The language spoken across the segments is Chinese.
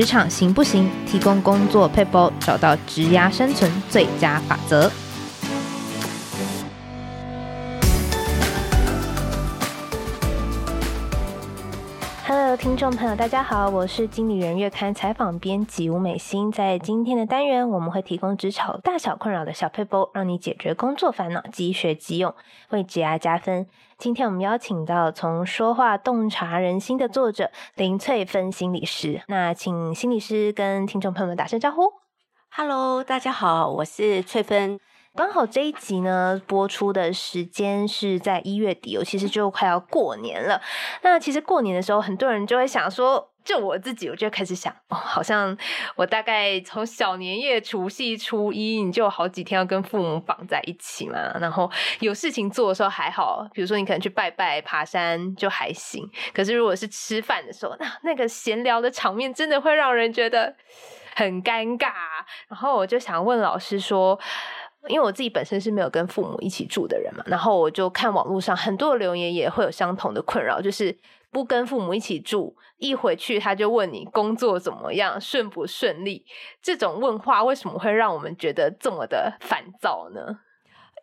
职场行不行？提供工作撇步，找到职涯生存最佳法则。Hello，听众朋友，大家好，我是经理人月刊采访编辑吴美心。在今天的单元，我们会提供职场大小困扰的小撇步，让你解决工作烦恼，即学即用，为职涯加分。今天我们邀请到从说话洞察人心的作者林翠芬心理师。那请心理师跟听众朋友们打声招呼。Hello，大家好，我是翠芬。刚好这一集呢，播出的时间是在一月底，尤，其是就快要过年了。那其实过年的时候，很多人就会想说，就我自己，我就开始想，哦，好像我大概从小年夜、除夕、初一，你就好几天要跟父母绑在一起嘛。然后有事情做的时候还好，比如说你可能去拜拜、爬山就还行。可是如果是吃饭的时候，那那个闲聊的场面真的会让人觉得很尴尬。然后我就想问老师说。因为我自己本身是没有跟父母一起住的人嘛，然后我就看网络上很多留言也会有相同的困扰，就是不跟父母一起住，一回去他就问你工作怎么样，顺不顺利，这种问话为什么会让我们觉得这么的烦躁呢？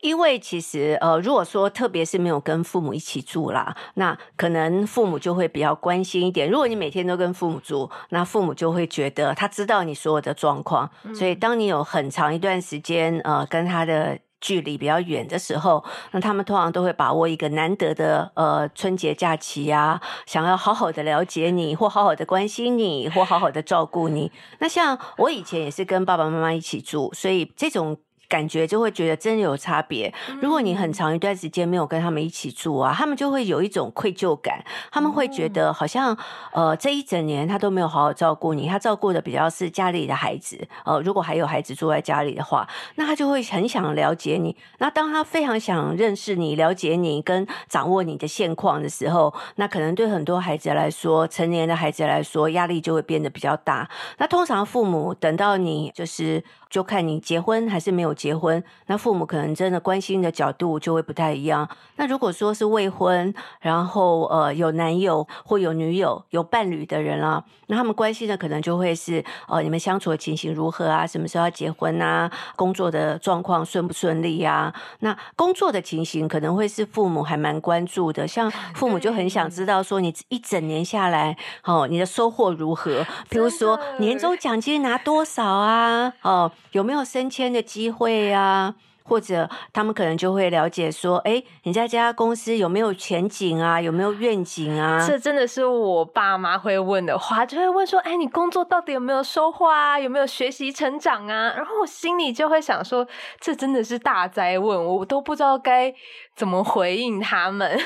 因为其实呃，如果说特别是没有跟父母一起住啦，那可能父母就会比较关心一点。如果你每天都跟父母住，那父母就会觉得他知道你所有的状况，嗯、所以当你有很长一段时间呃跟他的距离比较远的时候，那他们通常都会把握一个难得的呃春节假期啊，想要好好的了解你，或好好的关心你，或好好的照顾你。那像我以前也是跟爸爸妈妈一起住，所以这种。感觉就会觉得真的有差别。如果你很长一段时间没有跟他们一起住啊，他们就会有一种愧疚感。他们会觉得好像呃这一整年他都没有好好照顾你，他照顾的比较是家里的孩子。呃，如果还有孩子住在家里的话，那他就会很想了解你。那当他非常想认识你、了解你跟掌握你的现况的时候，那可能对很多孩子来说，成年的孩子来说，压力就会变得比较大。那通常父母等到你就是。就看你结婚还是没有结婚，那父母可能真的关心的角度就会不太一样。那如果说是未婚，然后呃有男友或有女友有伴侣的人啊，那他们关心的可能就会是呃你们相处的情形如何啊，什么时候要结婚啊，工作的状况顺不顺利啊？那工作的情形可能会是父母还蛮关注的，像 父母就很想知道说你一整年下来哦你的收获如何，比如说年终奖金拿多少啊，哦。有没有升迁的机会啊？或者他们可能就会了解说，哎，你在这家公司有没有前景啊？有没有愿景啊？这真的是我爸妈会问的话，就会问说，哎，你工作到底有没有收获啊？有没有学习成长啊？然后我心里就会想说，这真的是大灾问，我都不知道该怎么回应他们。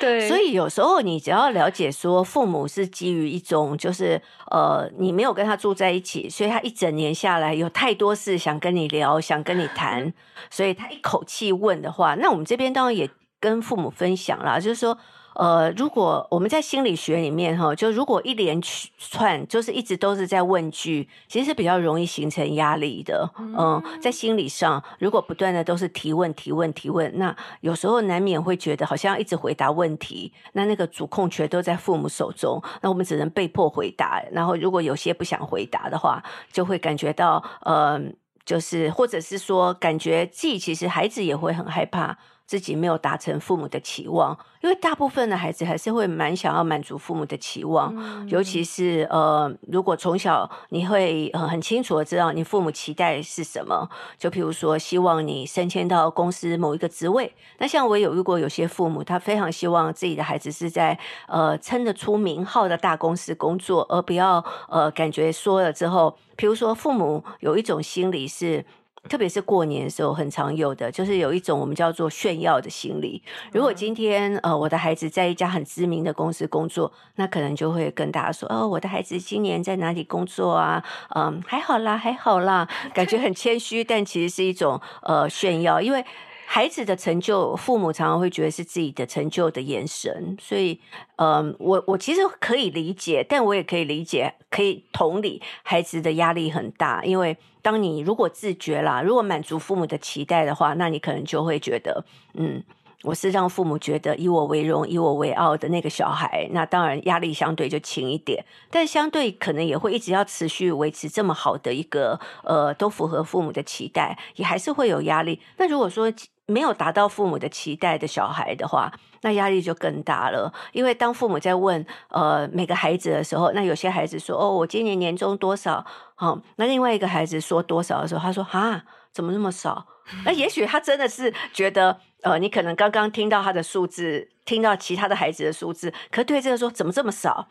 对，所以有时候你只要了解说，父母是基于一种就是呃，你没有跟他住在一起，所以他一整年下来有太多事想跟你聊，想跟你谈，所以他一口气问的话，那我们这边当然也跟父母分享啦，就是说。呃，如果我们在心理学里面哈，就如果一连串就是一直都是在问句，其实是比较容易形成压力的。嗯、呃，在心理上，如果不断的都是提问、提问、提问，那有时候难免会觉得好像一直回答问题，那那个主控权都在父母手中，那我们只能被迫回答。然后如果有些不想回答的话，就会感觉到呃，就是或者是说，感觉自己其实孩子也会很害怕。自己没有达成父母的期望，因为大部分的孩子还是会蛮想要满足父母的期望，嗯、尤其是呃，如果从小你会呃很清楚的知道你父母期待是什么，就譬如说希望你升迁到公司某一个职位，那像我有遇过有些父母，他非常希望自己的孩子是在呃称得出名号的大公司工作，而不要呃感觉说了之后，譬如说父母有一种心理是。特别是过年的时候，很常有的就是有一种我们叫做炫耀的心理。如果今天呃我的孩子在一家很知名的公司工作，那可能就会跟大家说：“哦，我的孩子今年在哪里工作啊？”嗯，还好啦，还好啦，感觉很谦虚，但其实是一种呃炫耀，因为。孩子的成就，父母常常会觉得是自己的成就的延伸，所以，嗯，我我其实可以理解，但我也可以理解，可以同理，孩子的压力很大，因为当你如果自觉啦，如果满足父母的期待的话，那你可能就会觉得，嗯。我是让父母觉得以我为荣、以我为傲的那个小孩，那当然压力相对就轻一点，但相对可能也会一直要持续维持这么好的一个呃，都符合父母的期待，也还是会有压力。那如果说没有达到父母的期待的小孩的话，那压力就更大了。因为当父母在问呃每个孩子的时候，那有些孩子说哦，我今年年终多少？好，那另外一个孩子说多少的时候，他说啊，怎么那么少？那也许他真的是觉得。呃，你可能刚刚听到他的数字，听到其他的孩子的数字，可对这个说怎么这么少？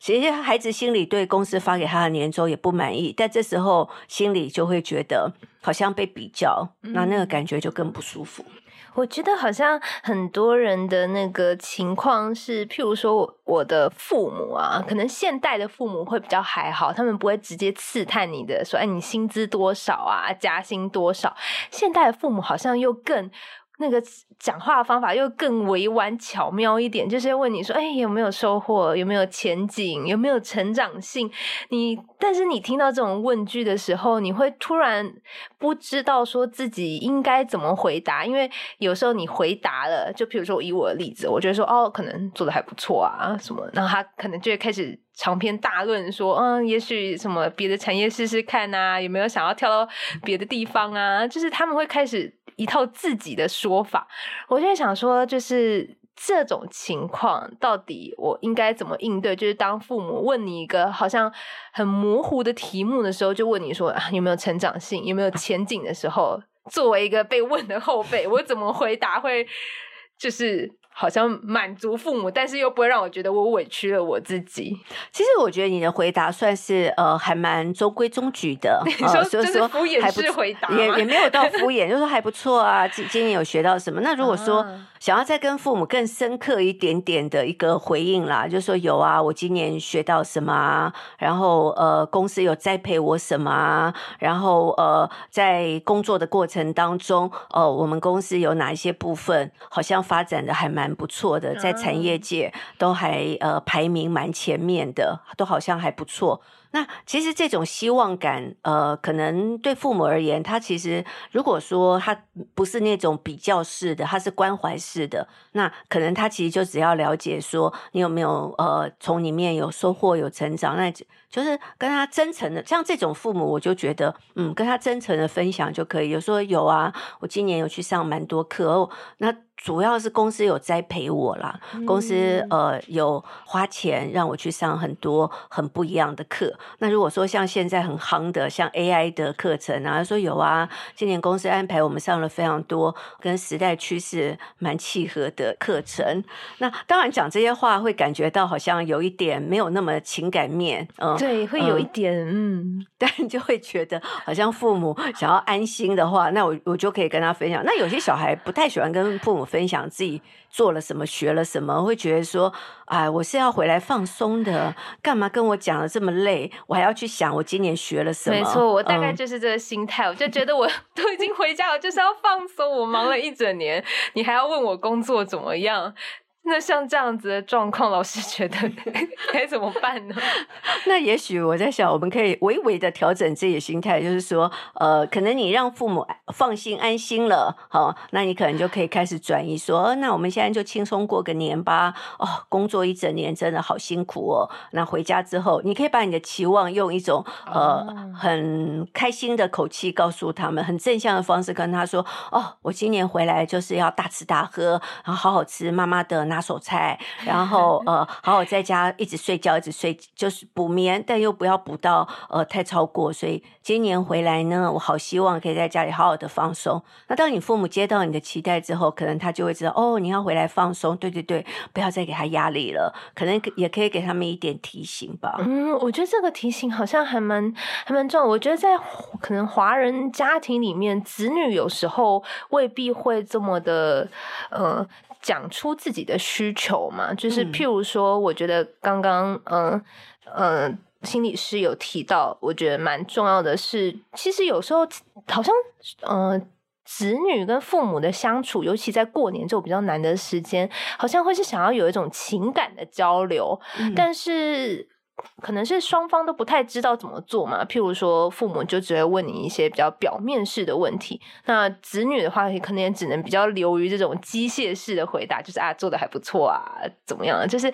其实孩子心里对公司发给他的年终也不满意，但这时候心里就会觉得好像被比较，那那个感觉就更不舒服。我觉得好像很多人的那个情况是，譬如说我的父母啊，可能现代的父母会比较还好，他们不会直接刺探你的，说哎，你薪资多少啊，加薪多少？现代的父母好像又更。那个讲话的方法又更委婉巧妙一点，就是要问你说：“哎，有没有收获？有没有前景？有没有成长性？”你但是你听到这种问句的时候，你会突然不知道说自己应该怎么回答，因为有时候你回答了，就比如说以我的例子，我觉得说：“哦，可能做得还不错啊，什么？”然后他可能就会开始长篇大论说：“嗯，也许什么别的产业试试看啊，有没有想要跳到别的地方啊？”就是他们会开始。一套自己的说法，我就在想说，就是这种情况到底我应该怎么应对？就是当父母问你一个好像很模糊的题目的时候，就问你说啊，有没有成长性，有没有前景的时候，作为一个被问的后辈，我怎么回答会就是。好像满足父母，但是又不会让我觉得我委屈了我自己。其实我觉得你的回答算是呃还蛮中规中矩的，你说就是敷衍式回答，也也没有到敷衍，就是说还不错啊。今 今年有学到什么？那如果说。啊想要再跟父母更深刻一点点的一个回应啦，就是说有啊，我今年学到什么啊，然后呃，公司有栽培我什么啊，然后呃，在工作的过程当中，呃，我们公司有哪一些部分好像发展的还蛮不错的，在产业界都还呃排名蛮前面的，都好像还不错。那其实这种希望感，呃，可能对父母而言，他其实如果说他不是那种比较式的，他是关怀式的，那可能他其实就只要了解说你有没有呃从里面有收获、有成长，那就是跟他真诚的，像这种父母，我就觉得嗯，跟他真诚的分享就可以。有时候有啊，我今年有去上蛮多课哦，那。主要是公司有栽培我啦，公司呃有花钱让我去上很多很不一样的课。那如果说像现在很夯的像 AI 的课程啊，说有啊，今年公司安排我们上了非常多跟时代趋势蛮契合的课程。那当然讲这些话会感觉到好像有一点没有那么情感面，嗯，对，会有一点嗯，嗯，但就会觉得好像父母想要安心的话，那我我就可以跟他分享。那有些小孩不太喜欢跟父母。分享自己做了什么，学了什么，会觉得说：“哎，我是要回来放松的，干嘛跟我讲的这么累？我还要去想我今年学了什么。”没错，我大概就是这个心态。嗯、我就觉得我 都已经回家，我就是要放松。我忙了一整年，你还要问我工作怎么样？那像这样子的状况，老师觉得 该怎么办呢？那也许我在想，我们可以微微的调整自己的心态，就是说，呃，可能你让父母放心安心了，好，那你可能就可以开始转移说，说，那我们现在就轻松过个年吧。哦，工作一整年真的好辛苦哦。那回家之后，你可以把你的期望用一种呃很开心的口气告诉他们，很正向的方式跟他说，哦，我今年回来就是要大吃大喝，然后好好吃妈妈的。拿手菜，然后呃，好好在家一直睡觉，一直睡，就是补眠，但又不要补到呃太超过。所以今年回来呢，我好希望可以在家里好好的放松。那当你父母接到你的期待之后，可能他就会知道哦，你要回来放松。对对对，不要再给他压力了。可能也可以给他们一点提醒吧。嗯，我觉得这个提醒好像还蛮还蛮重要。我觉得在可能华人家庭里面，子女有时候未必会这么的呃。讲出自己的需求嘛，就是譬如说，我觉得刚刚嗯嗯，心理师有提到，我觉得蛮重要的是，其实有时候好像嗯、呃，子女跟父母的相处，尤其在过年这种比较难的时间，好像会是想要有一种情感的交流，嗯、但是。可能是双方都不太知道怎么做嘛。譬如说，父母就只会问你一些比较表面式的问题，那子女的话，可能也只能比较流于这种机械式的回答，就是啊，做得还不错啊，怎么样？就是，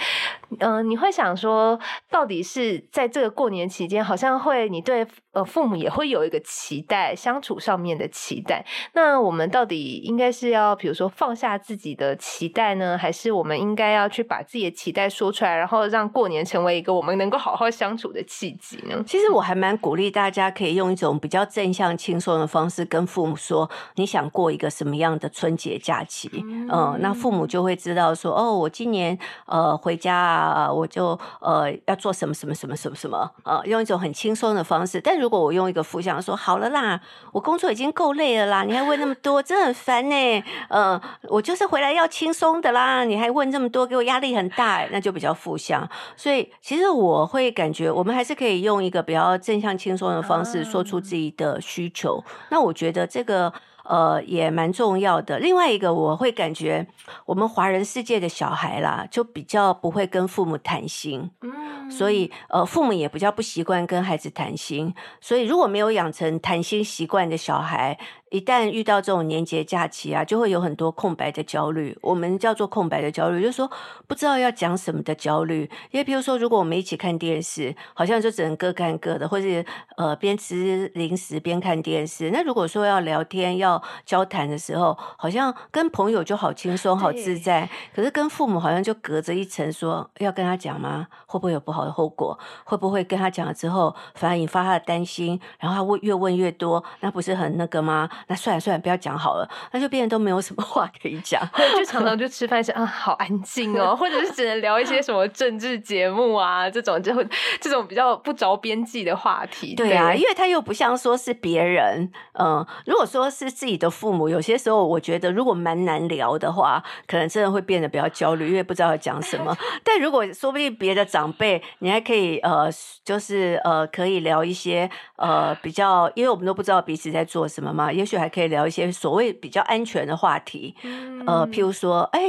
嗯、你会想说，到底是在这个过年期间，好像会你对呃父母也会有一个期待，相处上面的期待。那我们到底应该是要，比如说放下自己的期待呢，还是我们应该要去把自己的期待说出来，然后让过年成为一个我们能够好好相处的契机呢？其实我还蛮鼓励大家可以用一种比较正向、轻松的方式跟父母说，你想过一个什么样的春节假期？嗯，呃、那父母就会知道说，哦，我今年呃回家啊，我就呃要做什么什么什么什么什么，呃，用一种很轻松的方式。但如果我用一个负向说，好了啦，我工作已经够累了啦，你还问那么多，真的很烦呢。呃，我就是回来要轻松的啦，你还问这么多，给我压力很大，那就比较负向。所以其实我会感觉，我们还是可以用一个比较正向、轻松的方式说出自己的需求。那我觉得这个。呃，也蛮重要的。另外一个，我会感觉我们华人世界的小孩啦，就比较不会跟父母谈心，嗯，所以呃，父母也比较不习惯跟孩子谈心。所以如果没有养成谈心习惯的小孩，一旦遇到这种年节假期啊，就会有很多空白的焦虑。我们叫做空白的焦虑，就是说不知道要讲什么的焦虑。因为比如说，如果我们一起看电视，好像就只能各看各的，或是呃边吃零食边看电视。那如果说要聊天要交谈的时候，好像跟朋友就好轻松好自在。可是跟父母好像就隔着一层，说要跟他讲吗？会不会有不好的后果？会不会跟他讲了之后，反而引发他的担心？然后他会越问越多，那不是很那个吗？那算了算了，不要讲好了，那就变得都没有什么 话可以讲，就常常就吃饭是啊，好安静哦，或者是只能聊一些什么政治节目啊，这种就会这种比较不着边际的话题。对啊，因为他又不像说是别人，嗯，如果说是自己的父母，有些时候我觉得如果蛮难聊的话，可能真的会变得比较焦虑，因为不知道要讲什么。但如果说不定别的长辈，你还可以呃，就是呃，可以聊一些呃比较，因为我们都不知道彼此在做什么嘛，也许。还可以聊一些所谓比较安全的话题，嗯、呃，譬如说，哎，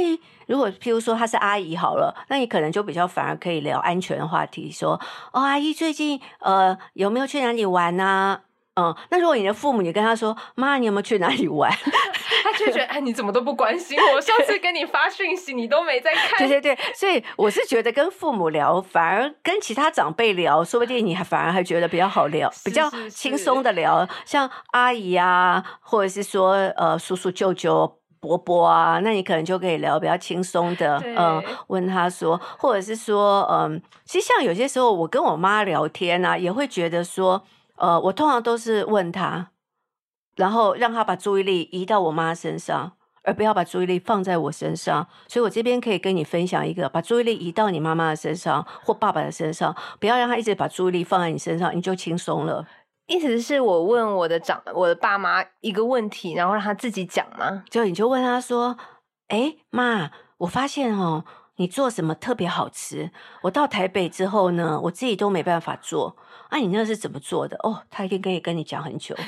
如果譬如说她是阿姨好了，那你可能就比较反而可以聊安全的话题，说，哦，阿姨最近呃有没有去哪里玩呢、啊？嗯，那如果你的父母，你跟他说，妈，你有没有去哪里玩？他就觉得，哎，你怎么都不关心我？上次跟你发讯息，你都没在看。对对对，所以我是觉得跟父母聊，反而跟其他长辈聊，说不定你还反而还觉得比较好聊，比较轻松的聊。像阿姨啊，或者是说呃叔叔、舅舅、伯伯啊，那你可能就可以聊比较轻松的。嗯、呃，问他说，或者是说，嗯、呃，其实像有些时候我跟我妈聊天啊，也会觉得说。呃，我通常都是问他，然后让他把注意力移到我妈身上，而不要把注意力放在我身上。所以我这边可以跟你分享一个，把注意力移到你妈妈的身上或爸爸的身上，不要让他一直把注意力放在你身上，你就轻松了。意思是我问我的长我的爸妈一个问题，然后让他自己讲吗？就你就问他说：“哎，妈，我发现哦，你做什么特别好吃？我到台北之后呢，我自己都没办法做。”啊，你那是怎么做的？哦，他一定可以跟你讲很久。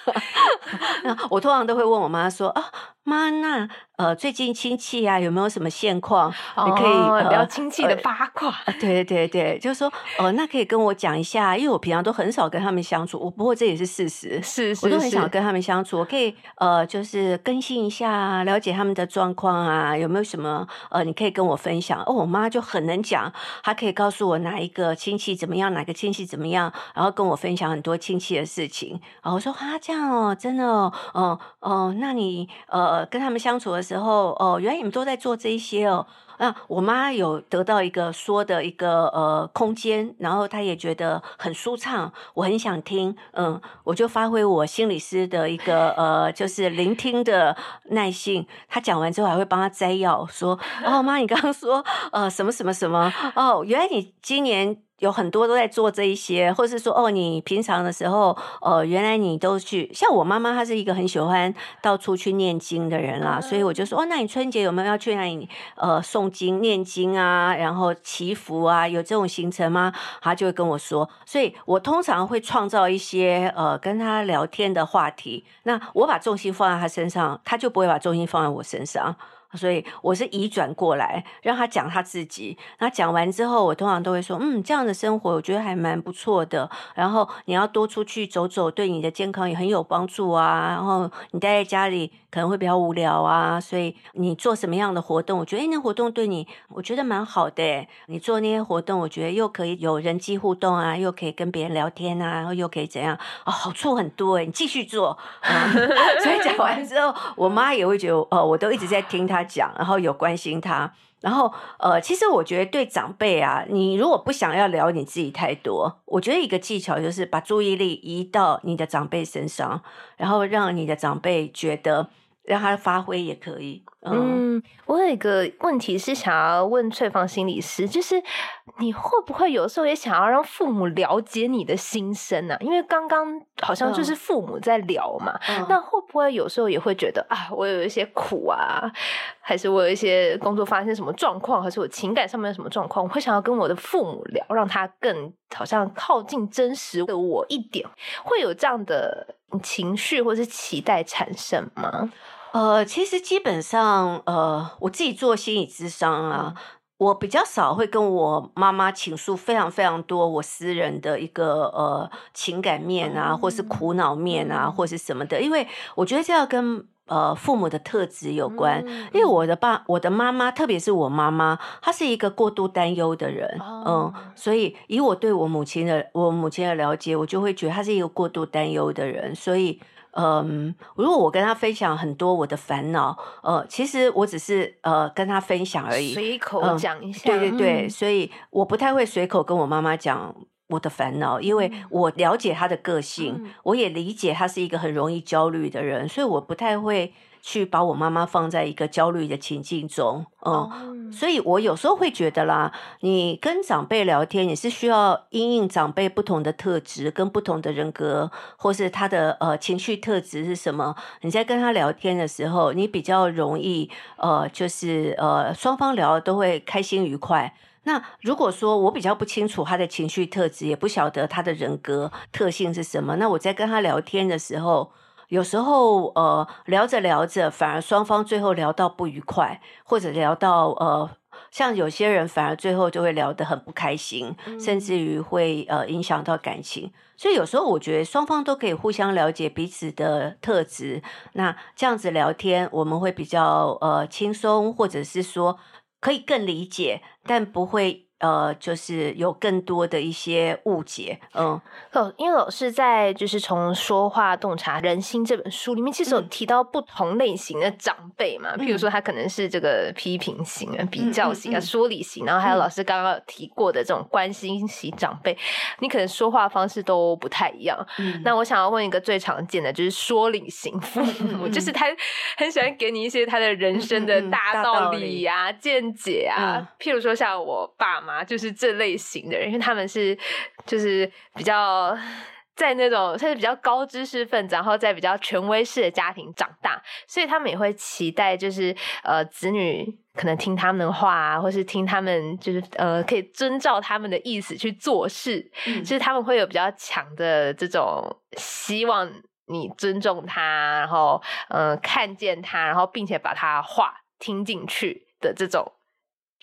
那我通常都会问我妈说啊。妈，那呃，最近亲戚啊，有没有什么现况？哦、你可以聊亲戚的八卦。呃、对对对，就是说，哦、呃，那可以跟我讲一下，因为我平常都很少跟他们相处。我不过这也是事实，是，是，是，我都很少跟他们相处。我可以呃，就是更新一下，了解他们的状况啊，有没有什么呃，你可以跟我分享。哦，我妈就很能讲，她可以告诉我哪一个亲戚怎么样，哪个亲戚怎么样，然后跟我分享很多亲戚的事情。然后我说啊，这样哦，真的哦，哦哦，那你呃。跟他们相处的时候，哦，原来你们都在做这一些哦。那我妈有得到一个说的一个呃空间，然后她也觉得很舒畅，我很想听，嗯，我就发挥我心理师的一个呃，就是聆听的耐性。她讲完之后还会帮她摘要，说，哦，妈，你刚刚说呃什么什么什么，哦，原来你今年。有很多都在做这一些，或是说哦，你平常的时候，呃，原来你都去。像我妈妈，她是一个很喜欢到处去念经的人啦，所以我就说哦，那你春节有没有要去那里呃诵经、念经啊，然后祈福啊，有这种行程吗？她就会跟我说，所以我通常会创造一些呃跟她聊天的话题。那我把重心放在她身上，她就不会把重心放在我身上。所以我是移转过来，让他讲他自己。那讲完之后，我通常都会说，嗯，这样的生活我觉得还蛮不错的。然后你要多出去走走，对你的健康也很有帮助啊。然后你待在家里可能会比较无聊啊，所以你做什么样的活动，我觉得，哎，那活动对你，我觉得蛮好的。你做那些活动，我觉得又可以有人际互动啊，又可以跟别人聊天啊，然后又可以怎样？哦，好处很多，你继续做。所以讲完之后，我妈也会觉得，哦，我都一直在听她讲，然后有关心她。然后，呃，其实我觉得对长辈啊，你如果不想要聊你自己太多，我觉得一个技巧就是把注意力移到你的长辈身上，然后让你的长辈觉得让他发挥也可以。嗯，嗯，我有一个问题是想要问翠芳心理师，就是你会不会有时候也想要让父母了解你的心声呢？啊？因为刚刚好像就是父母在聊嘛，嗯，那会不会有时候也会觉得啊，我有一些苦啊，还是我有一些工作发生什么状况，还是我情感上面有什么状况，我会想要跟我的父母聊，让他更好像靠近真实的我一点，会有这样的情绪或是期待产生吗？呃，其实基本上，呃，我自己做心理咨商啊，嗯、我比较少会跟我妈妈倾诉非常非常多我私人的一个呃情感面啊，嗯、或是苦恼面啊，嗯、或是什么的，因为我觉得这要跟呃父母的特质有关。嗯、因为我的爸，我的妈妈，特别是我妈妈，她是一个过度担忧的人，嗯，嗯，所以以我对我母亲的我母亲的了解，我就会觉得她是一个过度担忧的人，所以。嗯，如果我跟他分享很多我的烦恼，呃，其实我只是呃跟他分享而已，随口讲一下。对对对，嗯、所以我不太会随口跟我妈妈讲我的烦恼，因为我了解他的个性，嗯、我也理解他是一个很容易焦虑的人，所以我不太会。去把我妈妈放在一个焦虑的情境中，嗯，oh. 所以我有时候会觉得啦，你跟长辈聊天，你是需要因应长辈不同的特质跟不同的人格，或是他的呃情绪特质是什么？你在跟他聊天的时候，你比较容易呃，就是呃双方聊的都会开心愉快。那如果说我比较不清楚他的情绪特质，也不晓得他的人格特性是什么，那我在跟他聊天的时候。有时候，呃，聊着聊着，反而双方最后聊到不愉快，或者聊到呃，像有些人反而最后就会聊得很不开心，嗯、甚至于会呃影响到感情。所以有时候我觉得双方都可以互相了解彼此的特质，那这样子聊天我们会比较呃轻松，或者是说可以更理解，但不会。呃，就是有更多的一些误解，嗯，哦，因为老师在就是从说话洞察人心这本书里面，其实有提到不同类型的长辈嘛，嗯、譬如说他可能是这个批评型啊、比较型啊、嗯。嗯嗯、说理型，然后还有老师刚刚有提过的这种关心型长辈，你可能说话方式都不太一样。嗯、那我想要问一个最常见的，就是说理型父母，嗯、就是他很喜欢给你一些他的人生的大道理啊、嗯嗯、见解啊，嗯、譬如说像我爸妈。啊，就是这类型的人，因为他们是就是比较在那种他是比较高知识分子，然后在比较权威式的家庭长大，所以他们也会期待就是呃子女可能听他们的话啊，或是听他们就是呃可以遵照他们的意思去做事，嗯、就是他们会有比较强的这种希望你尊重他，然后嗯、呃、看见他，然后并且把他话听进去的这种。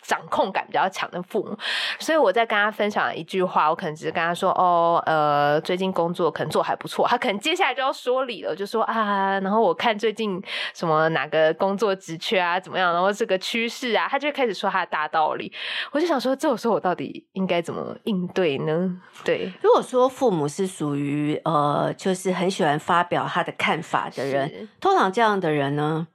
掌控感比较强的父母，所以我在跟他分享一句话，我可能只是跟他说：“哦，呃，最近工作可能做还不错。”他可能接下来就要说理了，就说啊，然后我看最近什么哪个工作职缺啊怎么样，然后这个趋势啊，他就开始说他的大道理。我就想说，这种时候我到底应该怎么应对呢？对，如果说父母是属于呃，就是很喜欢发表他的看法的人，通常这样的人呢，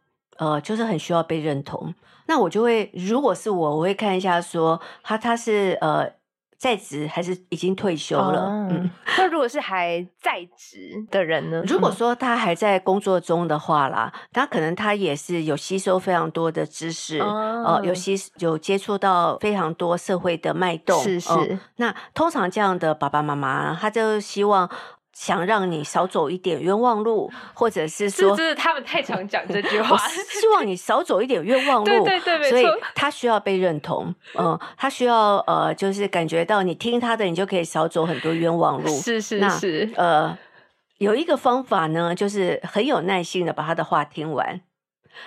呃，就是很需要被认同。那我就会，如果是我，我会看一下说他他是呃在职还是已经退休了。哦、嗯，那如果是还在职的人呢？如果说他还在工作中的话啦，他可能他也是有吸收非常多的知识，哦、呃，有吸有接触到非常多社会的脉动。是是、呃。那通常这样的爸爸妈妈，他就希望。想让你少走一点冤枉路，或者是说，就是他们太常讲这句话。希望你少走一点冤枉 路，对对对，所以他需要被认同，嗯，他需要呃，就是感觉到你听他的，你就可以少走很多冤枉路。是是是，呃，有一个方法呢，就是很有耐心的把他的话听完。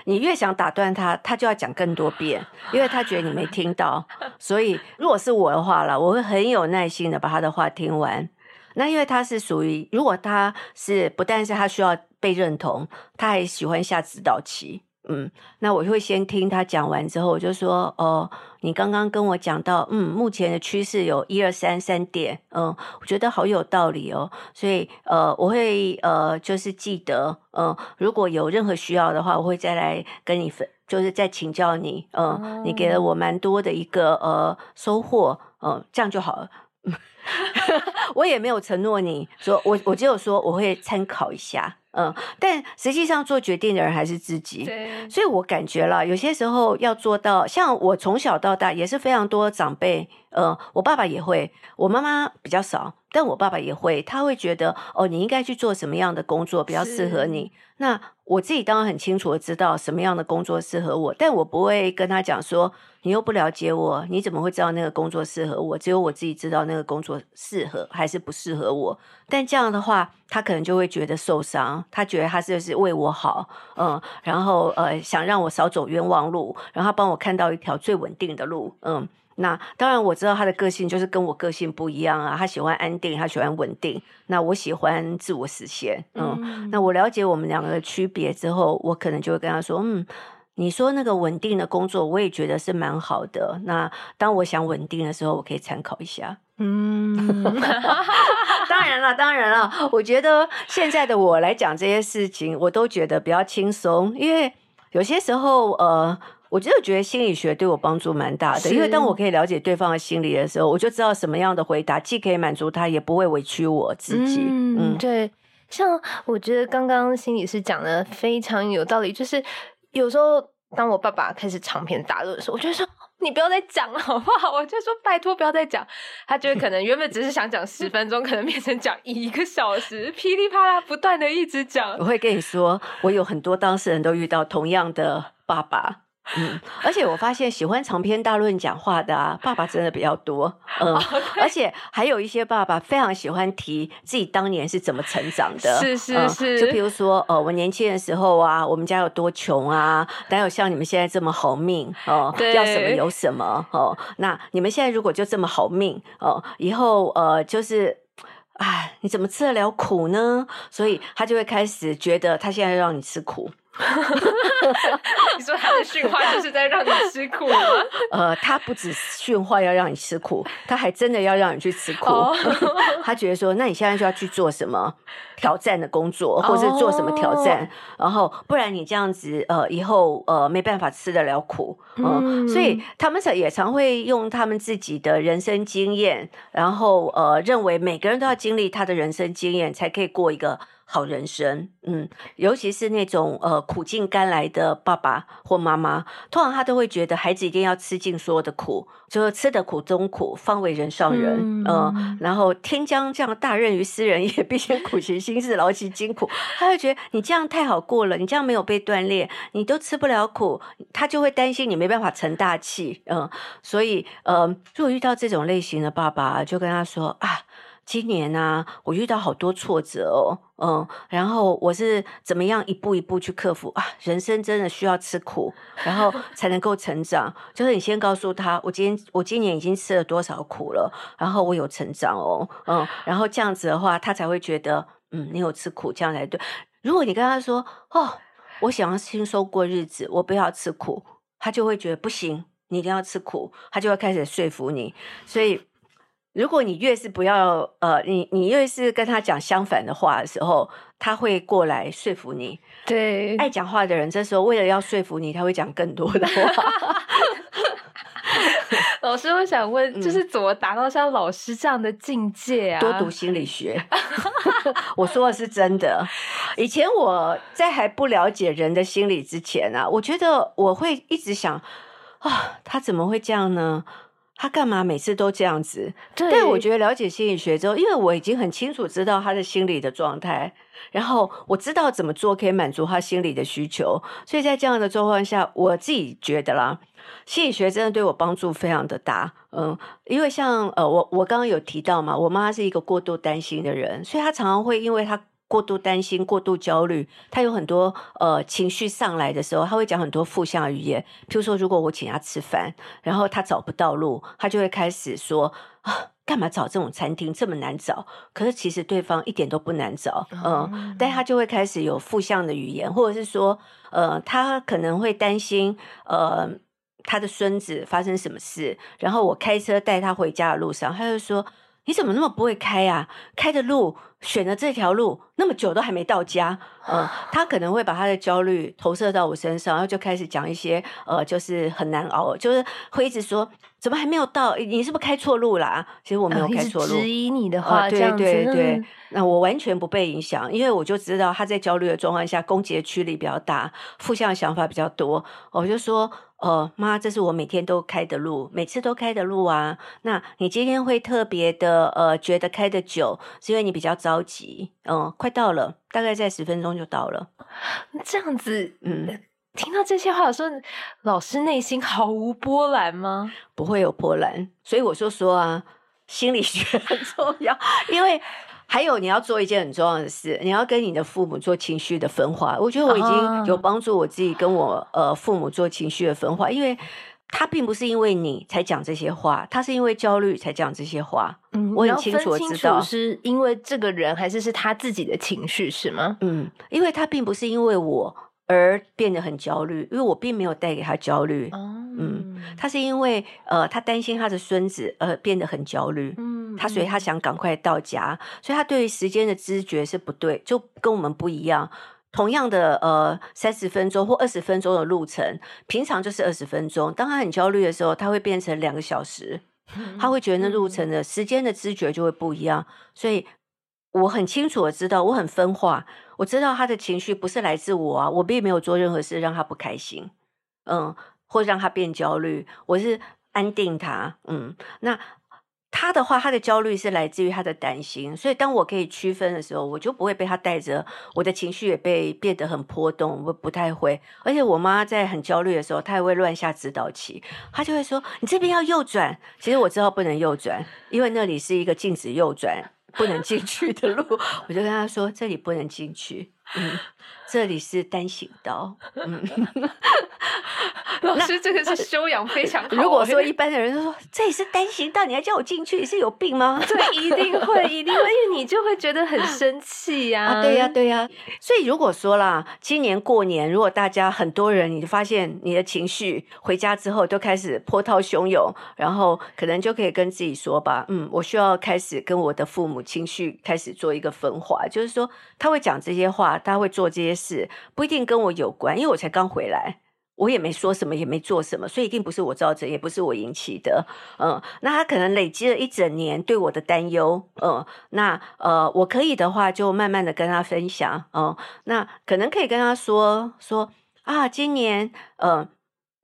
你越想打断他，他就要讲更多遍，因为他觉得你没听到。所以，如果是我的话了，我会很有耐心的把他的话听完。那因为他是属于，如果他是不但是他需要被认同，他还喜欢下指导棋。嗯，那我会先听他讲完之后，我就说哦，你刚刚跟我讲到，嗯，目前的趋势有一二三三点，嗯，我觉得好有道理哦，所以呃，我会呃，就是记得，嗯，如果有任何需要的话，我会再来跟你分，就是再请教你，嗯，你给了我蛮多的一个呃收获，嗯，这样就好了。我也没有承诺你说，我我只有说我会参考一下。嗯，但实际上做决定的人还是自己，对，所以我感觉了，有些时候要做到，像我从小到大也是非常多长辈，呃，我爸爸也会，我妈妈比较少，但我爸爸也会，他会觉得哦，你应该去做什么样的工作比较适合你。那我自己当然很清楚的知道什么样的工作适合我，但我不会跟他讲说，你又不了解我，你怎么会知道那个工作适合我？只有我自己知道那个工作适合还是不适合我。但这样的话，他可能就会觉得受伤，他觉得他就是为我好，嗯，然后呃想让我少走冤枉路，然后他帮我看到一条最稳定的路，嗯。那当然我知道他的个性就是跟我个性不一样啊，他喜欢安定，他喜欢稳定。那我喜欢自我实现，嗯。嗯，那我了解我们两个的区别之后，我可能就会跟他说，嗯，你说那个稳定的工作，我也觉得是蛮好的。那当我想稳定的时候，我可以参考一下。嗯，当然了，当然了，我觉得现在的我来讲这些事情，我都觉得比较轻松，因为有些时候，呃。我真的觉得心理学对我帮助蛮大的，因为当我可以了解对方的心理的时候，我就知道什么样的回答既可以满足他，也不会委屈我自己。嗯，嗯对。像我觉得刚刚心理师讲的非常有道理，就是有时候当我爸爸开始长篇大论的时候，我就说你不要再讲了好不好？我就说拜托不要再讲。他就可能原本只是想讲十分钟，可能变成讲一个小时，噼里啪啦不断的一直讲。我会跟你说，我有很多当事人都遇到同样的爸爸。嗯，而且我发现喜欢长篇大论讲话的啊，爸爸真的比较多。嗯.而且还有一些爸爸非常喜欢提自己当年是怎么成长的。是是是，嗯、就比如说，呃，我年轻的时候啊，我们家有多穷啊，哪有像你们现在这么好命哦？呃、要什么有什么哦、呃。那你们现在如果就这么好命哦、呃，以后呃，就是，哎，你怎么吃得了苦呢？所以他就会开始觉得他现在要让你吃苦。你说他的训话就是在让你吃苦吗？呃，他不止训话要让你吃苦，他还真的要让你去吃苦。Oh. 他觉得说，那你现在就要去做什么挑战的工作，或者做什么挑战，oh. 然后不然你这样子，呃，以后呃没办法吃得了苦。呃、嗯，所以他们也常会用他们自己的人生经验，然后呃认为每个人都要经历他的人生经验，才可以过一个。好人生，嗯，尤其是那种呃苦尽甘来的爸爸或妈妈，通常他都会觉得孩子一定要吃尽所有的苦，就是吃得苦中苦，方为人上人，嗯、呃，然后天将降大任于斯人 也，必先苦其心志，劳其筋骨。他会觉得你这样太好过了，你这样没有被锻炼，你都吃不了苦，他就会担心你没办法成大器，嗯、呃，所以呃，如果遇到这种类型的爸爸，就跟他说啊。今年呢、啊，我遇到好多挫折哦，嗯，然后我是怎么样一步一步去克服啊？人生真的需要吃苦，然后 才能够成长。就是你先告诉他，我今天我今年已经吃了多少苦了，然后我有成长哦，嗯，然后这样子的话，他才会觉得，嗯，你有吃苦，这样才对。如果你跟他说，哦，我想要轻松过日子，我不要吃苦，他就会觉得不行，你一定要吃苦，他就会开始说服你，所以。如果你越是不要，呃，你你越是跟他讲相反的话的时候，他会过来说服你。对，爱讲话的人，这时候为了要说服你，他会讲更多的话。老师，我想问，就是怎么达到像老师这样的境界啊？多读心理学。我说的是真的。以前我在还不了解人的心理之前啊，我觉得我会一直想啊，他怎么会这样呢？他干嘛每次都这样子？对，但我觉得了解心理学之后，因为我已经很清楚知道他的心理的状态，然后我知道怎么做可以满足他心理的需求，所以在这样的状况下，我自己觉得啦，心理学真的对我帮助非常的大。嗯，因为像呃，我我刚刚有提到嘛，我妈是一个过度担心的人，所以她常常会因为她过度担心、过度焦虑，他有很多呃情绪上来的时候，他会讲很多负向语言。譬如说，如果我请他吃饭，然后他找不到路，他就会开始说啊，干嘛找这种餐厅这么难找？可是其实对方一点都不难找，嗯、呃，但他就会开始有负向的语言，或者是说，呃，他可能会担心，呃，他的孙子发生什么事，然后我开车带他回家的路上，他就说。你怎么那么不会开啊？开的路选的这条路那么久都还没到家，呃，他可能会把他的焦虑投射到我身上，然后就开始讲一些呃，就是很难熬，就是会一直说怎么还没有到？你是不是开错路啦？其实我没有开错路，质疑你的话，呃、对对对，那我完全不被影响，因为我就知道他在焦虑的状况下，攻击的驱力比较大，负向的想法比较多，我就说。哦，妈，这是我每天都开的路，每次都开的路啊。那你今天会特别的呃，觉得开的久，是因为你比较着急。嗯，快到了，大概在十分钟就到了。这样子，嗯，听到这些话的时候，老师内心毫无波澜吗？不会有波澜，所以我就说啊，心理学很重要，因为。还有，你要做一件很重要的事，你要跟你的父母做情绪的分化。我觉得我已经有帮助我自己跟我呃父母做情绪的分化，因为他并不是因为你才讲这些话，他是因为焦虑才讲这些话。嗯，我很清楚的知道是因为这个人还是是他自己的情绪是吗？嗯，因为他并不是因为我。而变得很焦虑，因为我并没有带给他焦虑。Oh. 嗯，他是因为呃，他担心他的孙子而变得很焦虑。嗯，他所以他想赶快到家，所以他对于时间的知觉是不对，就跟我们不一样。同样的呃，三十分钟或二十分钟的路程，平常就是二十分钟。当他很焦虑的时候，他会变成两个小时。他会觉得那路程的时间的知觉就会不一样。所以我很清楚的知道，我很分化。我知道他的情绪不是来自我啊，我并没有做任何事让他不开心，嗯，或让他变焦虑。我是安定他，嗯，那他的话，他的焦虑是来自于他的担心。所以当我可以区分的时候，我就不会被他带着，我的情绪也被变得很波动，我不太会。而且我妈在很焦虑的时候，她也会乱下指导棋，她就会说：“你这边要右转。”其实我知道不能右转，因为那里是一个禁止右转。不能进去的路，我就跟他说：“这里不能进去。”嗯，这里是单行道。嗯，老师这个是 修养非常好。如果说一般的人都说这里是单行道，你还叫我进去，你是有病吗？对，一定会，一定会，因为你就会觉得很 生气呀、啊。啊，对呀、啊，对呀、啊。所以如果说啦，今年过年，如果大家很多人，你就发现你的情绪回家之后都开始波涛汹涌，然后可能就可以跟自己说吧，嗯，我需要开始跟我的父母情绪开始做一个分化，就是说他会讲这些话。他会做这些事，不一定跟我有关，因为我才刚回来，我也没说什么，也没做什么，所以一定不是我造成，也不是我引起的。嗯，那他可能累积了一整年对我的担忧。嗯，那呃，我可以的话，就慢慢的跟他分享。嗯，那可能可以跟他说说啊，今年，嗯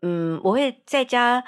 嗯，我会在家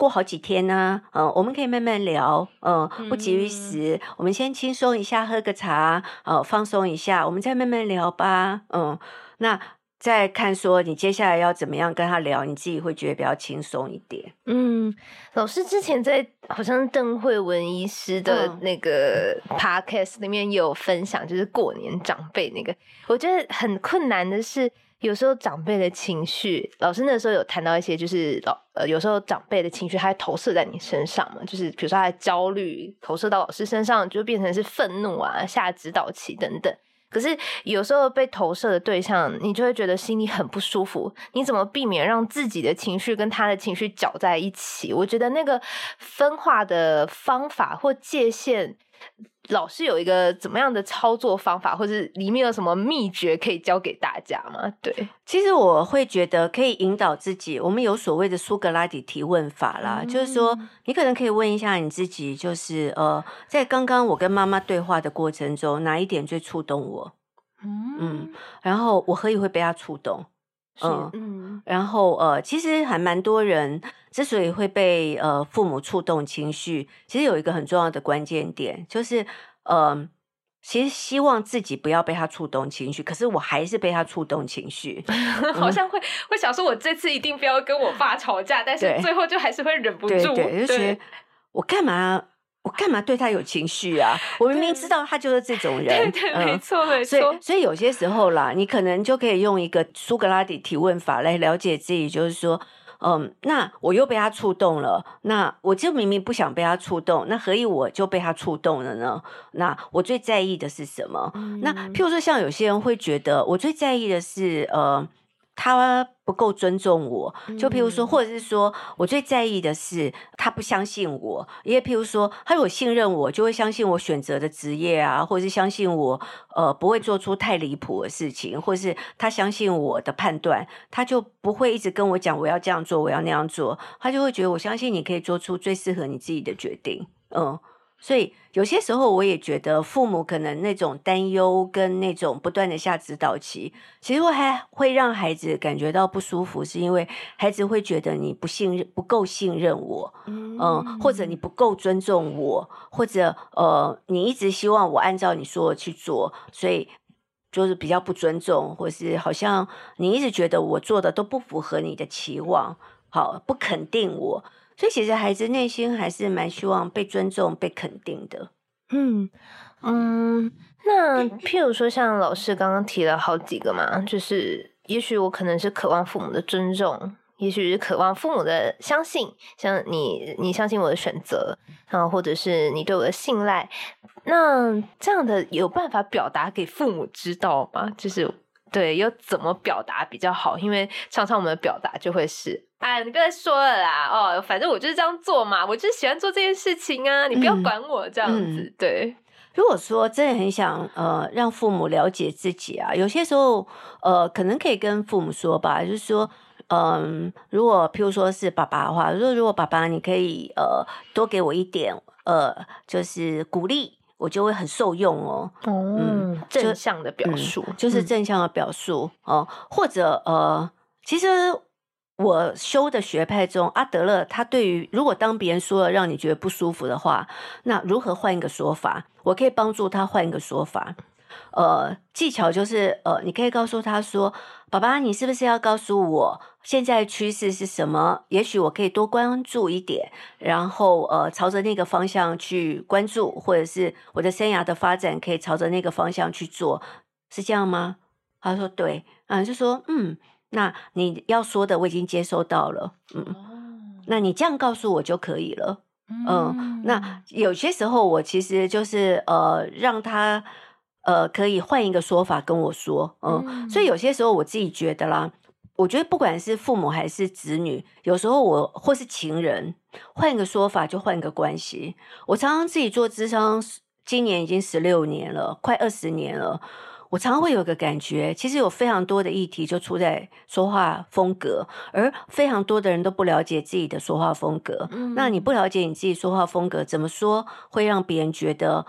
过好几天呢。嗯，我们可以慢慢聊。嗯，不急于死，嗯、我们先轻松一下，喝个茶，呃，放松一下，我们再慢慢聊吧。嗯，那再看说你接下来要怎么样跟他聊，你自己会觉得比较轻松一点。嗯，老师之前在好像邓慧文医师的那个 podcast 里面有分享，就是过年长辈那个，我觉得很困难的是。有时候长辈的情绪，老师那时候有谈到一些，就是老呃，有时候长辈的情绪，他会投射在你身上嘛，就是比如说他的焦虑投射到老师身上，就变成是愤怒啊、下指导棋等等。可是有时候被投射的对象，你就会觉得心里很不舒服。你怎么避免让自己的情绪跟他的情绪搅在一起？我觉得那个分化的方法或界限。老师有一个怎么样的操作方法，或是里面有什么秘诀可以教给大家吗？对，其实我会觉得可以引导自己。我们有所谓的苏格拉底提问法啦，嗯、就是说你可能可以问一下你自己，就是呃，在刚刚我跟妈妈对话的过程中，哪一点最触动我？嗯，嗯，然后我何以会被他触动？嗯。嗯，然后呃，其实还蛮多人之所以会被呃父母触动情绪，其实有一个很重要的关键点，就是呃，其实希望自己不要被他触动情绪，可是我还是被他触动情绪，好像会、嗯、会想说，我这次一定不要跟我爸吵架，但是最后就还是会忍不住，对，对，对，就是我干嘛我干嘛对他有情绪啊？我明明知道他就是这种人，对对，没错没错。所以所以有些时候啦，你可能就可以用一个苏格拉底提问法来了解自己，就是说。嗯，那我又被他触动了。那我就明明不想被他触动，那何以我就被他触动了呢？那我最在意的是什么？嗯、那譬如说，像有些人会觉得，我最在意的是，呃。他不够尊重我，就譬如说，或者是说我最在意的是他不相信我，因为譬如说，他如果信任我，就会相信我选择的职业啊，或者是相信我呃不会做出太离谱的事情，或是他相信我的判断，他就不会一直跟我讲我要这样做，我要那样做，他就会觉得我相信你可以做出最适合你自己的决定，嗯。所以有些时候，我也觉得父母可能那种担忧跟那种不断的下指导棋，其实会还会让孩子感觉到不舒服，是因为孩子会觉得你不信任、不够信任我，嗯，嗯，或者你不够尊重我，或者呃，你一直希望我按照你说的去做，所以就是比较不尊重，或是好像你一直觉得我做的都不符合你的期望，好，不肯定我。所以其实孩子内心还是蛮希望被尊重、被肯定的。嗯嗯，那譬如说，像老师刚刚提了好几个嘛，就是也许我可能是渴望父母的尊重，也许是渴望父母的相信，像你，你相信我的选择，然后或者是你对我的信赖。那这样的有办法表达给父母知道吗？就是对，要怎么表达比较好？因为常常我们的表达就会是。哎，你不要再说了啦！哦，反正我就是这样做嘛，我就是喜欢做这件事情啊，你不要管我这样子。嗯、对，如果说真的很想呃让父母了解自己啊，有些时候呃可能可以跟父母说吧，就是说，嗯、呃，如果譬如说是爸爸的话，如果如果爸爸你可以呃多给我一点呃就是鼓励，我就会很受用哦。哦，嗯，正向的表述、嗯、就是正向的表述哦、呃，或者呃，其实。我修的学派中，阿德勒他对于如果当别人说了让你觉得不舒服的话，那如何换一个说法？我可以帮助他换一个说法。呃，技巧就是呃，你可以告诉他说：“爸爸，你是不是要告诉我现在趋势是什么？也许我可以多关注一点，然后呃，朝着那个方向去关注，或者是我的生涯的发展可以朝着那个方向去做，是这样吗？”他说：“对。”嗯，就说：“嗯。”那你要说的我已经接收到了，嗯，那你这样告诉我就可以了，嗯，那有些时候我其实就是呃让他呃可以换一个说法跟我说，嗯，所以有些时候我自己觉得啦，我觉得不管是父母还是子女，有时候我或是情人，换一个说法就换一个关系。我常常自己做智商，今年已经十六年了，快二十年了。我常常会有个感觉，其实有非常多的议题就出在说话风格，而非常多的人都不了解自己的说话风格。嗯。那你不了解你自己说话风格，怎么说会让别人觉得，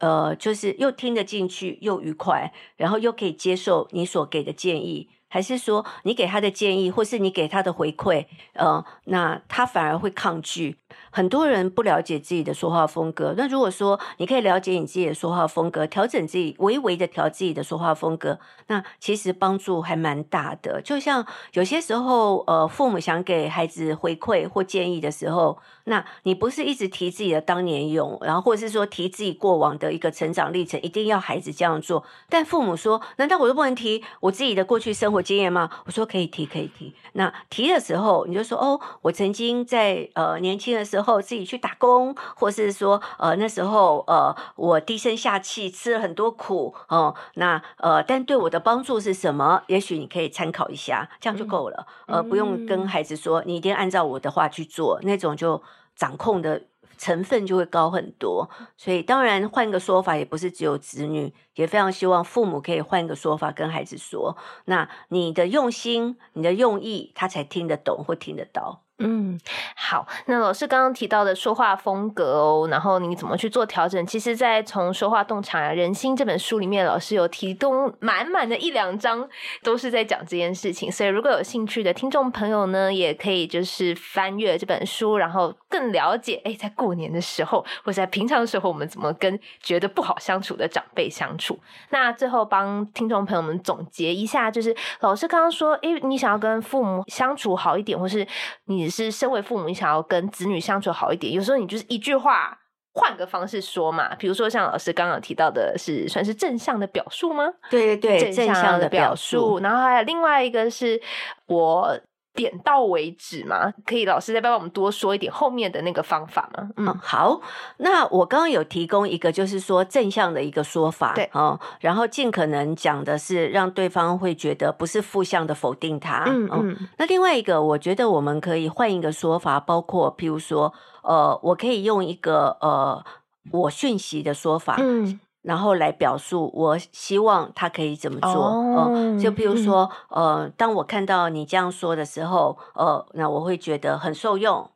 呃，就是又听得进去，又愉快，然后又可以接受你所给的建议？还是说你给他的建议，或是你给他的回馈，呃，那他反而会抗拒。很多人不了解自己的说话风格。那如果说你可以了解你自己的说话风格，调整自己，微微的调自己的说话风格，那其实帮助还蛮大的。就像有些时候，呃，父母想给孩子回馈或建议的时候，那你不是一直提自己的当年勇，然后或者是说提自己过往的一个成长历程，一定要孩子这样做。但父母说，难道我就不能提我自己的过去生活经验吗？我说可以提，可以提。那提的时候，你就说哦，我曾经在呃年轻的时候自己去打工，或是说呃那时候呃我低声下气吃了很多苦哦。那呃，但对我的帮助是什么？也许你可以参考一下，这样就够了。呃，不用跟孩子说你一定按照我的话去做，那种就掌控的。成分就会高很多，所以当然换个说法，也不是只有子女，也非常希望父母可以换个说法跟孩子说。那你的用心、你的用意，他才听得懂或听得到。嗯，好。那老师刚刚提到的说话风格哦，然后你怎么去做调整？其实，在从《说话洞察人心》这本书里面，老师有提供满满的一两章，都是在讲这件事情。所以，如果有兴趣的听众朋友呢，也可以就是翻阅这本书，然后更了解，哎，在过年的时候，或者在平常的时候，我们怎么跟觉得不好相处的长辈相处。那最后帮听众朋友们总结一下，就是老师刚刚说，哎，你想要跟父母相处好一点，或是你。只是身为父母，你想要跟子女相处好一点，有时候你就是一句话换个方式说嘛，比如说像老师刚刚提到的是算是正向的表述吗？对对对，正向的表述。然后还有另外一个是我。点到为止吗？可以，老师再帮我们多说一点后面的那个方法吗？嗯，嗯好。那我刚刚有提供一个，就是说正向的一个说法，对，哦，然后尽可能讲的是让对方会觉得不是负向的否定他。嗯嗯、哦。那另外一个，我觉得我们可以换一个说法，包括譬如说，呃，我可以用一个呃我讯息的说法。嗯。然后来表述，我希望他可以怎么做？哦、呃，就比如说，呃，当我看到你这样说的时候，呃，那我会觉得很受用，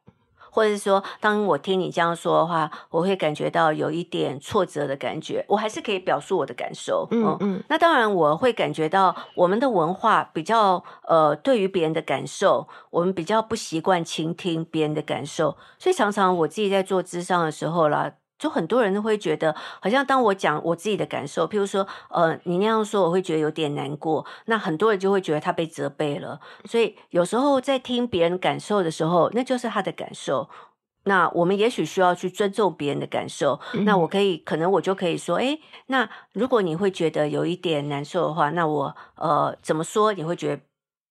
或者是说，当我听你这样说的话，我会感觉到有一点挫折的感觉。我还是可以表述我的感受。呃、嗯嗯。那当然，我会感觉到我们的文化比较，呃，对于别人的感受，我们比较不习惯倾听别人的感受，所以常常我自己在做咨商的时候啦。就很多人都会觉得，好像当我讲我自己的感受，譬如说，呃，你那样说，我会觉得有点难过。那很多人就会觉得他被责备了。所以有时候在听别人感受的时候，那就是他的感受。那我们也许需要去尊重别人的感受。那我可以，可能我就可以说，诶，那如果你会觉得有一点难受的话，那我呃怎么说你会觉得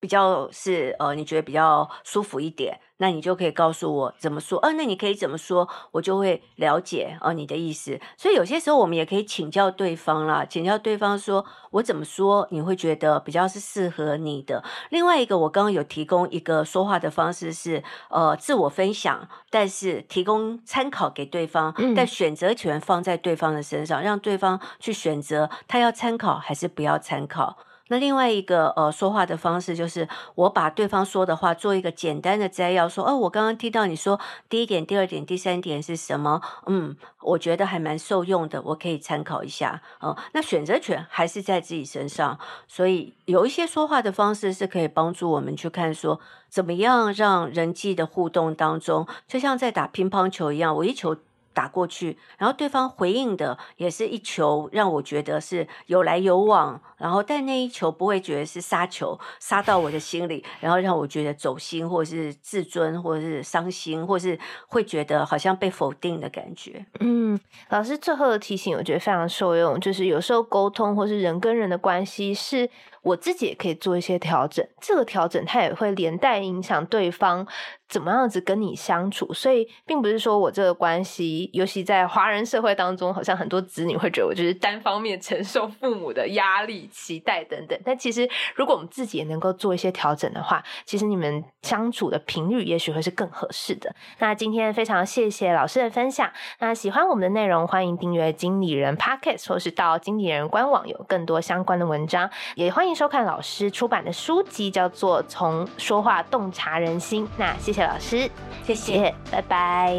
比较是呃你觉得比较舒服一点？那你就可以告诉我怎么说，呃、啊，那你可以怎么说，我就会了解哦、啊、你的意思。所以有些时候我们也可以请教对方啦，请教对方说，我怎么说你会觉得比较是适合你的。另外一个，我刚刚有提供一个说话的方式是，呃，自我分享，但是提供参考给对方，但选择权放在对方的身上，让对方去选择他要参考还是不要参考。那另外一个呃说话的方式就是，我把对方说的话做一个简单的摘要，说哦，我刚刚听到你说第一点、第二点、第三点是什么？嗯，我觉得还蛮受用的，我可以参考一下。哦、那选择权还是在自己身上，所以有一些说话的方式是可以帮助我们去看说，怎么样让人际的互动当中，就像在打乒乓球一样，我一球。打过去，然后对方回应的也是一球，让我觉得是有来有往，然后但那一球不会觉得是杀球，杀到我的心里，然后让我觉得走心，或者是自尊，或者是伤心，或是会觉得好像被否定的感觉。嗯，老师最后的提醒，我觉得非常受用，就是有时候沟通或是人跟人的关系是。我自己也可以做一些调整，这个调整它也会连带影响对方怎么样子跟你相处，所以并不是说我这个关系，尤其在华人社会当中，好像很多子女会觉得我就是单方面承受父母的压力、期待等等。但其实如果我们自己也能够做一些调整的话，其实你们相处的频率也许会是更合适的。那今天非常谢谢老师的分享。那喜欢我们的内容，欢迎订阅经理人 Podcast，或是到经理人官网有更多相关的文章，也欢欢迎。收看老师出版的书籍，叫做《从说话洞察人心》。那谢谢老师，谢谢，拜拜。